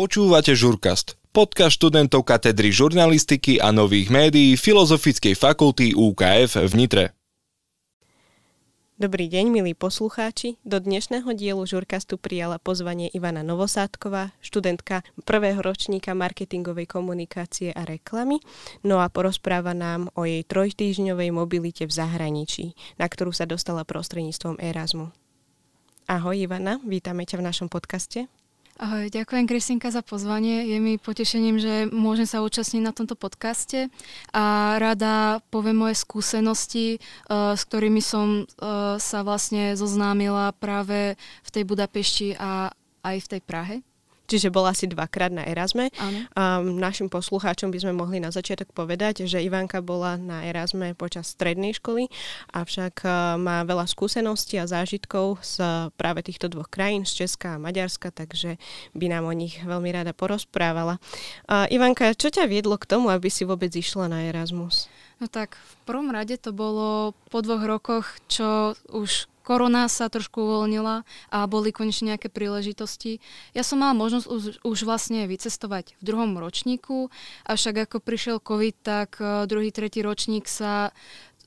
Počúvate Žurkast, podcast študentov katedry žurnalistiky a nových médií Filozofickej fakulty UKF v Nitre. Dobrý deň, milí poslucháči. Do dnešného dielu Žurkastu prijala pozvanie Ivana Novosádková, študentka prvého ročníka marketingovej komunikácie a reklamy, no a porozpráva nám o jej trojtýždňovej mobilite v zahraničí, na ktorú sa dostala prostredníctvom Erasmu. Ahoj Ivana, vítame ťa v našom podcaste. Ahoj, ďakujem Kristinka za pozvanie. Je mi potešením, že môžem sa účastniť na tomto podcaste a rada poviem moje skúsenosti, uh, s ktorými som uh, sa vlastne zoznámila práve v tej Budapešti a aj v tej Prahe. Čiže bola asi dvakrát na Erasme. Um, našim poslucháčom by sme mohli na začiatok povedať, že Ivanka bola na Erasme počas strednej školy, avšak uh, má veľa skúseností a zážitkov z práve týchto dvoch krajín, z Česka a Maďarska, takže by nám o nich veľmi rada porozprávala. Uh, Ivanka, čo ťa viedlo k tomu, aby si vôbec išla na Erasmus? No tak v prvom rade to bolo po dvoch rokoch, čo už korona sa trošku uvoľnila a boli konečne nejaké príležitosti. Ja som mala možnosť už, už vlastne vycestovať v druhom ročníku, avšak ako prišiel COVID, tak uh, druhý, tretí ročník sa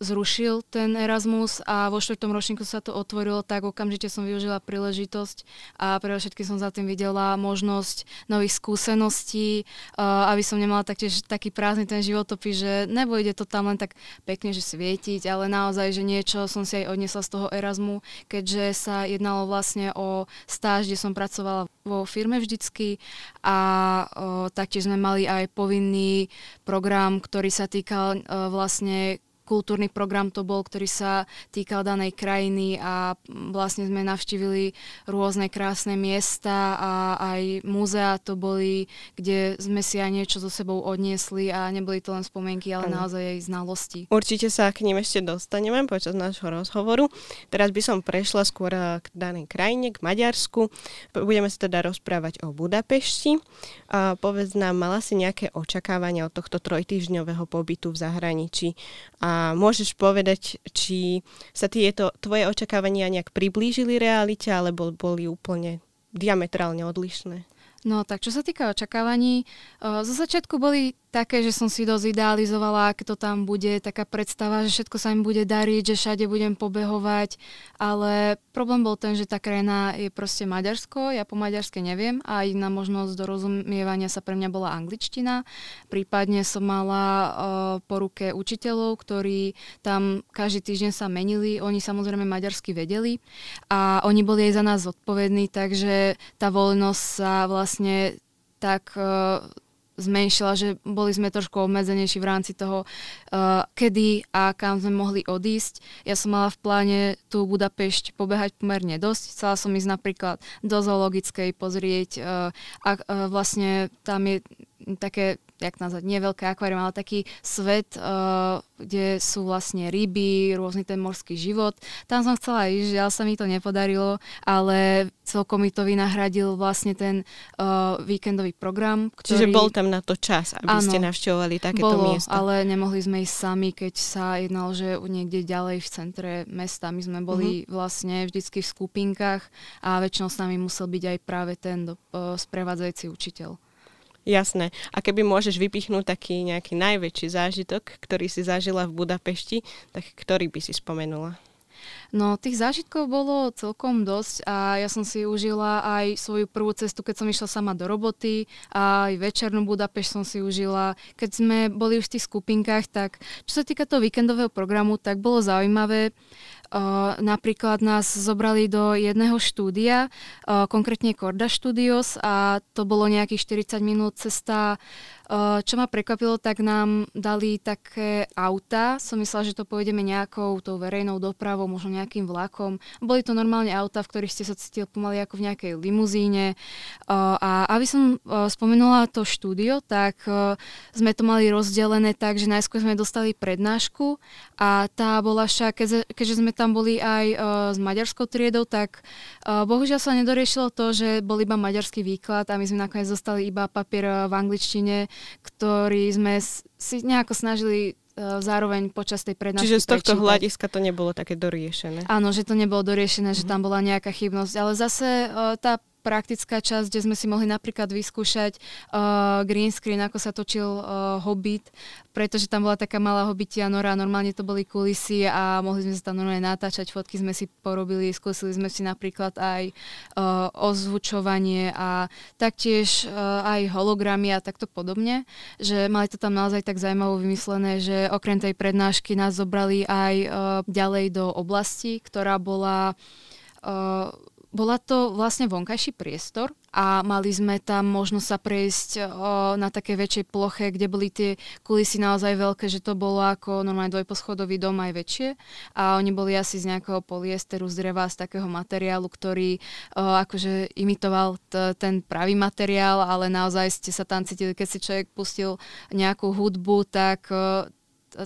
zrušil ten Erasmus a vo štvrtom ročníku sa to otvorilo, tak okamžite som využila príležitosť a pre všetky som za tým videla možnosť nových skúseností, uh, aby som nemala taktiež taký prázdny ten životopis, že nebo ide to tam len tak pekne, že svietiť, ale naozaj, že niečo som si aj odnesla z toho Erasmu, keďže sa jednalo vlastne o stáž, kde som pracovala vo firme vždycky a uh, taktiež sme mali aj povinný program, ktorý sa týkal uh, vlastne kultúrny program to bol, ktorý sa týkal danej krajiny a vlastne sme navštívili rôzne krásne miesta a aj múzea to boli, kde sme si aj niečo so sebou odniesli a neboli to len spomienky, ale ano. naozaj aj znalosti. Určite sa k ním ešte dostaneme počas nášho rozhovoru. Teraz by som prešla skôr k danej krajine, k Maďarsku. Budeme sa teda rozprávať o Budapešti. A povedz nám, mala si nejaké očakávania od tohto trojtýždňového pobytu v zahraničí a môžeš povedať, či sa tieto tvoje očakávania nejak priblížili realite, alebo boli úplne diametrálne odlišné? No tak čo sa týka očakávaní, zo začiatku boli také, že som si dosť idealizovala, ak to tam bude, taká predstava, že všetko sa im bude dariť, že všade budem pobehovať, ale problém bol ten, že tá krajina je proste Maďarsko, ja po maďarske neviem a jediná možnosť dorozumievania sa pre mňa bola angličtina, prípadne som mala uh, po ruke učiteľov, ktorí tam každý týždeň sa menili, oni samozrejme maďarsky vedeli a oni boli aj za nás zodpovední, takže tá voľnosť sa vlastne tak uh, zmenšila, že boli sme trošku obmedzenejší v rámci toho, uh, kedy a kam sme mohli odísť. Ja som mala v pláne tú Budapešť pobehať pomerne dosť. Chcela som ísť napríklad do zoologickej pozrieť uh, a uh, vlastne tam je také jak nazvať, nie veľké akvárium, ale taký svet, uh, kde sú vlastne ryby, rôzny ten morský život. Tam som chcela ísť, žiaľ sa mi to nepodarilo, ale celkom mi to vynahradil vlastne ten uh, víkendový program. Ktorý... Čiže bol tam na to čas, aby ano, ste navštevovali takéto bolo, miesta. ale nemohli sme ísť sami, keď sa jednalo, že niekde ďalej v centre mesta. My sme boli uh-huh. vlastne vždycky v skupinkách a väčšinou s nami musel byť aj práve ten do, uh, sprevádzajúci učiteľ. Jasné. A keby môžeš vypichnúť taký nejaký najväčší zážitok, ktorý si zažila v Budapešti, tak ktorý by si spomenula? No tých zážitkov bolo celkom dosť a ja som si užila aj svoju prvú cestu, keď som išla sama do roboty a aj večernú Budapešť som si užila. Keď sme boli už v tých skupinkách, tak čo sa týka toho víkendového programu, tak bolo zaujímavé. Uh, napríklad nás zobrali do jedného štúdia, uh, konkrétne Korda Studios a to bolo nejakých 40 minút cesta čo ma prekvapilo, tak nám dali také auta. Som myslela, že to pôjdeme nejakou tou verejnou dopravou, možno nejakým vlakom. Boli to normálne auta, v ktorých ste sa cítili pomaly ako v nejakej limuzíne. A aby som spomenula to štúdio, tak sme to mali rozdelené tak, že najskôr sme dostali prednášku a tá bola však, keďže sme tam boli aj s maďarskou triedou, tak bohužiaľ sa nedoriešilo to, že bol iba maďarský výklad a my sme nakoniec dostali iba papier v angličtine, ktorý sme si nejako snažili e, zároveň počas tej prednášky Čiže z tohto prečítať. hľadiska to nebolo také doriešené. Áno, že to nebolo doriešené, mm-hmm. že mhm. tam bola nejaká chybnosť, ale zase e, tá praktická časť, kde sme si mohli napríklad vyskúšať uh, green screen, ako sa točil uh, Hobbit, pretože tam bola taká malá hobbitia nora, normálne to boli kulisy a mohli sme sa tam normálne natáčať, fotky sme si porobili, skúsili sme si napríklad aj uh, ozvučovanie a taktiež uh, aj hologramy a takto podobne, že mali to tam naozaj tak zaujímavo vymyslené, že okrem tej prednášky nás zobrali aj uh, ďalej do oblasti, ktorá bola uh, bola to vlastne vonkajší priestor a mali sme tam možnosť sa prejsť o, na také väčšej ploche, kde boli tie kulisy naozaj veľké, že to bolo ako normálne dvojposchodový dom aj väčšie. A oni boli asi z nejakého polyesteru, z dreva, z takého materiálu, ktorý o, akože imitoval t- ten pravý materiál, ale naozaj ste sa tam cítili, keď si človek pustil nejakú hudbu, tak o,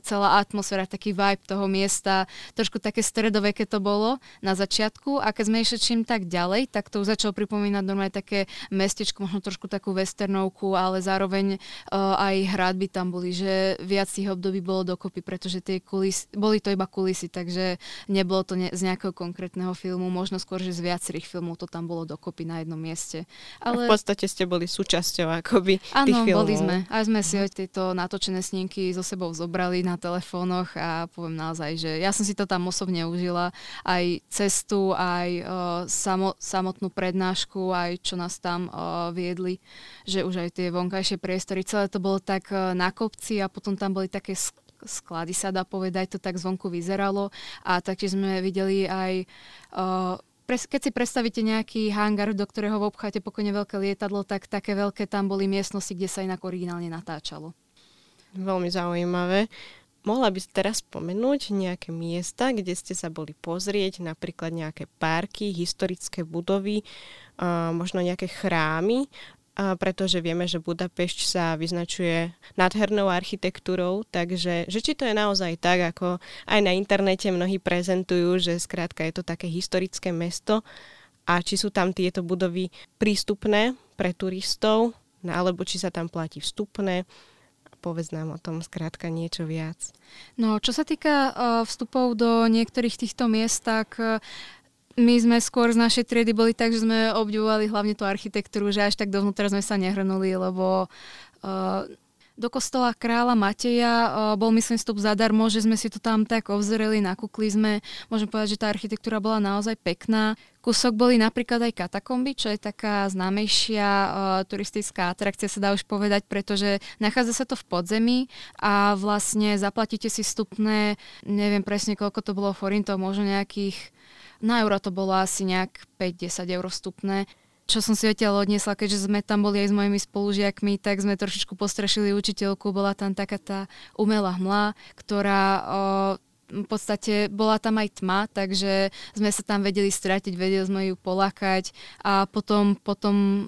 celá atmosféra, taký vibe toho miesta, trošku také stredové, keď to bolo na začiatku a keď sme išli čím tak ďalej, tak to už začalo pripomínať normálne také mestečko, možno trošku takú westernovku, ale zároveň uh, aj hradby tam boli, že viac tých období bolo dokopy, pretože tie kulisy, boli to iba kulisy, takže nebolo to ne, z nejakého konkrétneho filmu, možno skôr, že z viacerých filmov to tam bolo dokopy na jednom mieste. Ale... A v podstate ste boli súčasťou akoby Áno, boli sme. A sme si mm. tieto natočené snímky so sebou zobrali mali na telefónoch a poviem naozaj, že ja som si to tam osobne užila. Aj cestu, aj uh, samo, samotnú prednášku, aj čo nás tam uh, viedli, že už aj tie vonkajšie priestory, celé to bolo tak uh, na kopci a potom tam boli také sklady sa dá povedať, to tak zvonku vyzeralo a taktiež sme videli aj uh, keď si predstavíte nejaký hangar, do ktorého v obchate pokojne veľké lietadlo, tak také veľké tam boli miestnosti, kde sa inak originálne natáčalo. Veľmi zaujímavé. Mohla by ste teraz spomenúť nejaké miesta, kde ste sa boli pozrieť, napríklad nejaké parky, historické budovy, možno nejaké chrámy, pretože vieme, že Budapešť sa vyznačuje nádhernou architektúrou, takže že či to je naozaj tak, ako aj na internete mnohí prezentujú, že skrátka je to také historické mesto a či sú tam tieto budovy prístupné pre turistov, alebo či sa tam platí vstupné povedz nám o tom skrátka niečo viac. No, čo sa týka uh, vstupov do niektorých týchto miest, tak uh, my sme skôr z našej triedy boli tak, že sme obdivovali hlavne tú architektúru, že až tak dovnútra sme sa nehrnuli, lebo uh, do kostola kráľa Mateja bol myslím vstup zadarmo, že sme si to tam tak ovzreli, nakúkli sme. Môžem povedať, že tá architektúra bola naozaj pekná. Kúsok boli napríklad aj katakomby, čo je taká známejšia uh, turistická atrakcia, sa dá už povedať, pretože nachádza sa to v podzemí a vlastne zaplatíte si vstupné, neviem presne koľko to bolo forintov, možno nejakých, na euro to bolo asi nejak 5-10 eur vstupné čo som si odtiaľ odniesla, keďže sme tam boli aj s mojimi spolužiakmi, tak sme trošičku postrašili učiteľku. Bola tam taká tá umelá hmla, ktorá o, v podstate bola tam aj tma, takže sme sa tam vedeli stratiť, vedeli sme ju polákať a potom, potom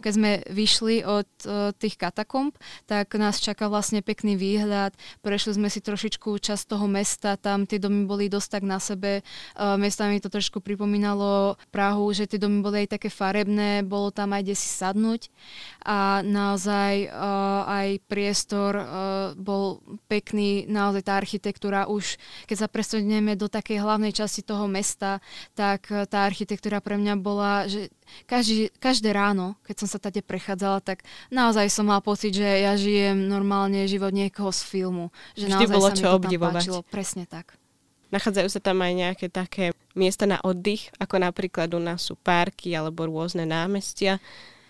keď sme vyšli od uh, tých katakomb, tak nás čaká vlastne pekný výhľad. Prešli sme si trošičku časť toho mesta, tam tie domy boli dosť tak na sebe. Uh, mi to trošku pripomínalo Prahu, že tie domy boli aj také farebné, bolo tam aj kde si sadnúť a naozaj uh, aj priestor uh, bol pekný, naozaj tá architektúra už, keď sa presuneme do takej hlavnej časti toho mesta, tak uh, tá architektúra pre mňa bola, že každý, každé ráno, keď som sa tady prechádzala, tak naozaj som mal pocit, že ja žijem normálne život niekoho z filmu. Že Vždy bolo čo obdivovať. Páčilo. Presne tak. Nachádzajú sa tam aj nejaké také miesta na oddych, ako napríklad u nás sú parky alebo rôzne námestia.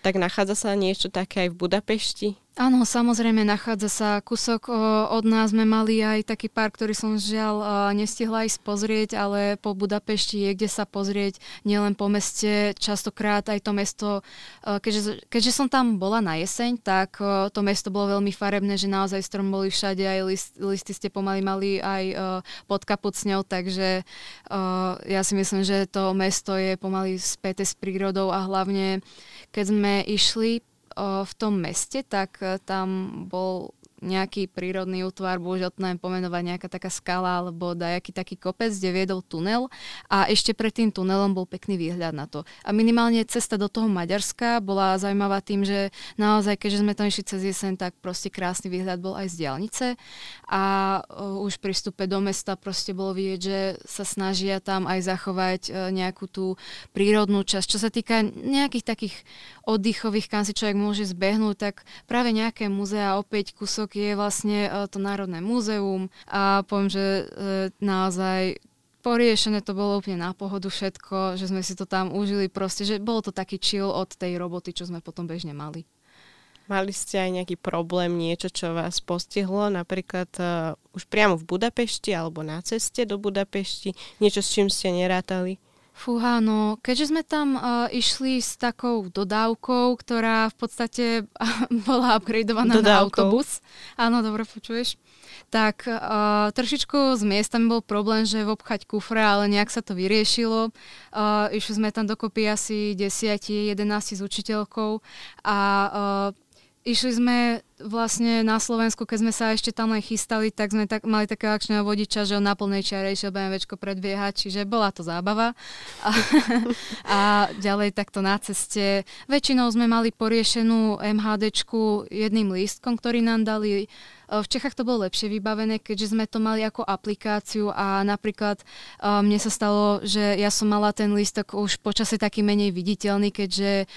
Tak nachádza sa niečo také aj v Budapešti? Áno, samozrejme, nachádza sa kúsok od nás. Sme mali aj taký park, ktorý som žiaľ nestihla ísť pozrieť, ale po Budapešti je kde sa pozrieť nielen po meste, častokrát aj to mesto, keďže, keďže som tam bola na jeseň, tak to mesto bolo veľmi farebné, že naozaj strom boli všade, aj list, listy ste pomaly mali aj pod kapucňou, takže ja si myslím, že to mesto je pomaly späté s prírodou a hlavne keď sme išli v tom meste, tak e, tam bol nejaký prírodný útvar, bohužiaľ to neviem pomenovať, nejaká taká skala alebo dajaký taký kopec, kde viedol tunel a ešte pred tým tunelom bol pekný výhľad na to. A minimálne cesta do toho Maďarska bola zaujímavá tým, že naozaj, keďže sme tam išli cez jeseň, tak proste krásny výhľad bol aj z diálnice a už pri vstupe do mesta proste bolo vidieť, že sa snažia tam aj zachovať uh, nejakú tú prírodnú časť. Čo sa týka nejakých takých oddychových, kam si človek môže zbehnúť, tak práve nejaké múzea, opäť kúsok je vlastne uh, to Národné múzeum a poviem, že uh, naozaj poriešené to bolo úplne na pohodu všetko, že sme si to tam užili proste, že bolo to taký chill od tej roboty, čo sme potom bežne mali. Mali ste aj nejaký problém, niečo, čo vás postihlo, napríklad uh, už priamo v Budapešti alebo na ceste do Budapešti, niečo, s čím ste nerátali? Fúha, no keďže sme tam uh, išli s takou dodávkou, ktorá v podstate bola upgradeovaná dodávkou. na autobus. Áno, dobre počuješ tak uh, trošičku s miestami bol problém, že obchať kufre, ale nejak sa to vyriešilo. Uh, išli sme tam dokopy asi 10-11 s učiteľkou a uh, išli sme vlastne na Slovensku, keď sme sa ešte tam len chystali, tak sme tak, mali takého akčného vodiča, že on na plnej čiare išiel BMWčko predbiehať, čiže bola to zábava. A, a ďalej takto na ceste. Väčšinou sme mali poriešenú MHDčku jedným lístkom, ktorý nám dali v Čechách to bolo lepšie vybavené, keďže sme to mali ako aplikáciu a napríklad mne sa stalo, že ja som mala ten lístok už počase taký menej viditeľný, keďže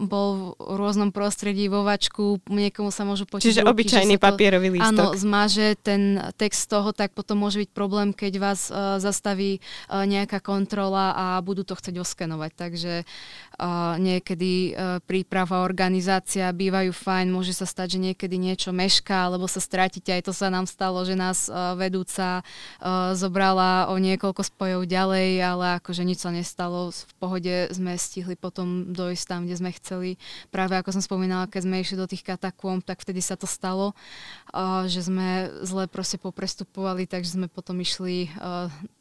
bol v rôznom prostredí vo vačku, niekomu sa môžu počuť Čiže ruky, obyčajný papierový lístok. Áno, zmaže ten text toho, tak potom môže byť problém, keď vás uh, zastaví uh, nejaká kontrola a budú to chcieť oskenovať. Takže uh, niekedy uh, príprava, organizácia bývajú fajn, môže sa stať, že niekedy niečo mešká, alebo sa stratíte. Aj to sa nám stalo, že nás uh, vedúca uh, zobrala o niekoľko spojov ďalej, ale akože nič sa nestalo. V pohode sme stihli potom dojsť tam, kde sme chceli. Práve ako som spomínala, keď sme išli do tých katakôm, tak vtedy sa to stalo, že sme zle proste poprestupovali, takže sme potom išli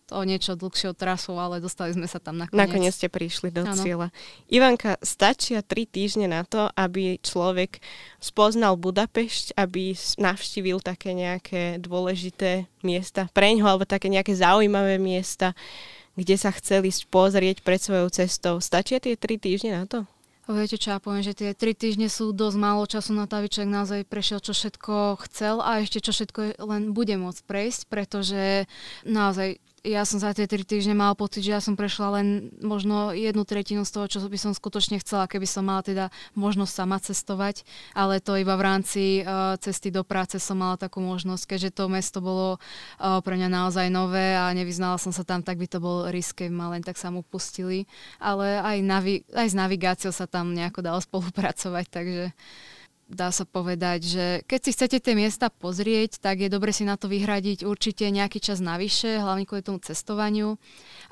o niečo dlhšou trasou, ale dostali sme sa tam nakoniec. Nakoniec ste prišli do ano. cieľa. Ivanka, stačia tri týždne na to, aby človek spoznal Budapešť, aby navštívil také nejaké dôležité miesta pre ňoho, alebo také nejaké zaujímavé miesta, kde sa chceli pozrieť pred svojou cestou. Stačia tie tri týždne na to? Viete čo, ja poviem, že tie tri týždne sú dosť málo času na to, aby človek naozaj prešiel, čo všetko chcel a ešte čo všetko len bude môcť prejsť, pretože naozaj ja som za tie tri týždne mal pocit, že ja som prešla len možno jednu tretinu z toho, čo by som skutočne chcela, keby som mala teda možnosť sama cestovať, ale to iba v rámci uh, cesty do práce som mala takú možnosť, keďže to mesto bolo uh, pre mňa naozaj nové a nevyznala som sa tam, tak by to bol risk, ma len tak sa mu pustili, ale aj, navi- aj s navigáciou sa tam nejako dalo spolupracovať, takže dá sa povedať, že keď si chcete tie miesta pozrieť, tak je dobre si na to vyhradiť určite nejaký čas navyše, hlavne kvôli tomu cestovaniu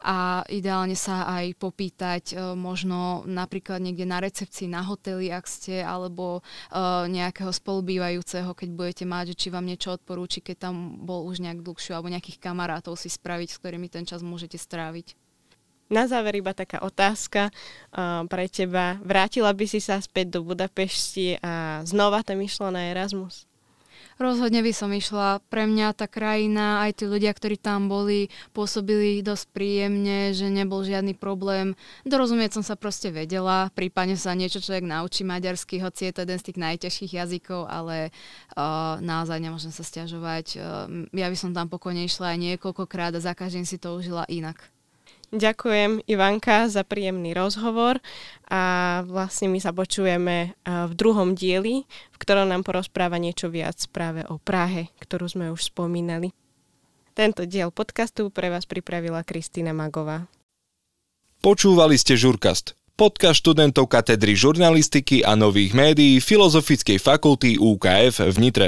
a ideálne sa aj popýtať e, možno napríklad niekde na recepcii na hoteli, ak ste, alebo uh, nejakého spolubývajúceho, keď budete mať, či vám niečo odporúči, keď tam bol už nejak dlhšiu, alebo nejakých kamarátov si spraviť, s ktorými ten čas môžete stráviť. Na záver iba taká otázka uh, pre teba. Vrátila by si sa späť do Budapešti a znova tam išla na Erasmus? Rozhodne by som išla. Pre mňa tá krajina, aj tí ľudia, ktorí tam boli, pôsobili dosť príjemne, že nebol žiadny problém. Dorozumieť som sa proste vedela, prípadne sa niečo človek naučí maďarsky, hoci je to jeden z tých najťažších jazykov, ale uh, naozaj nemôžem sa stiažovať. Uh, ja by som tam pokojne išla aj niekoľkokrát a za každým si to užila inak. Ďakujem Ivanka za príjemný rozhovor a vlastne my sa počujeme v druhom dieli, v ktorom nám porozpráva niečo viac práve o Prahe, ktorú sme už spomínali. Tento diel podcastu pre vás pripravila Kristýna Magová. Počúvali ste Žurkast, podcast študentov katedry žurnalistiky a nových médií Filozofickej fakulty UKF v Nitre.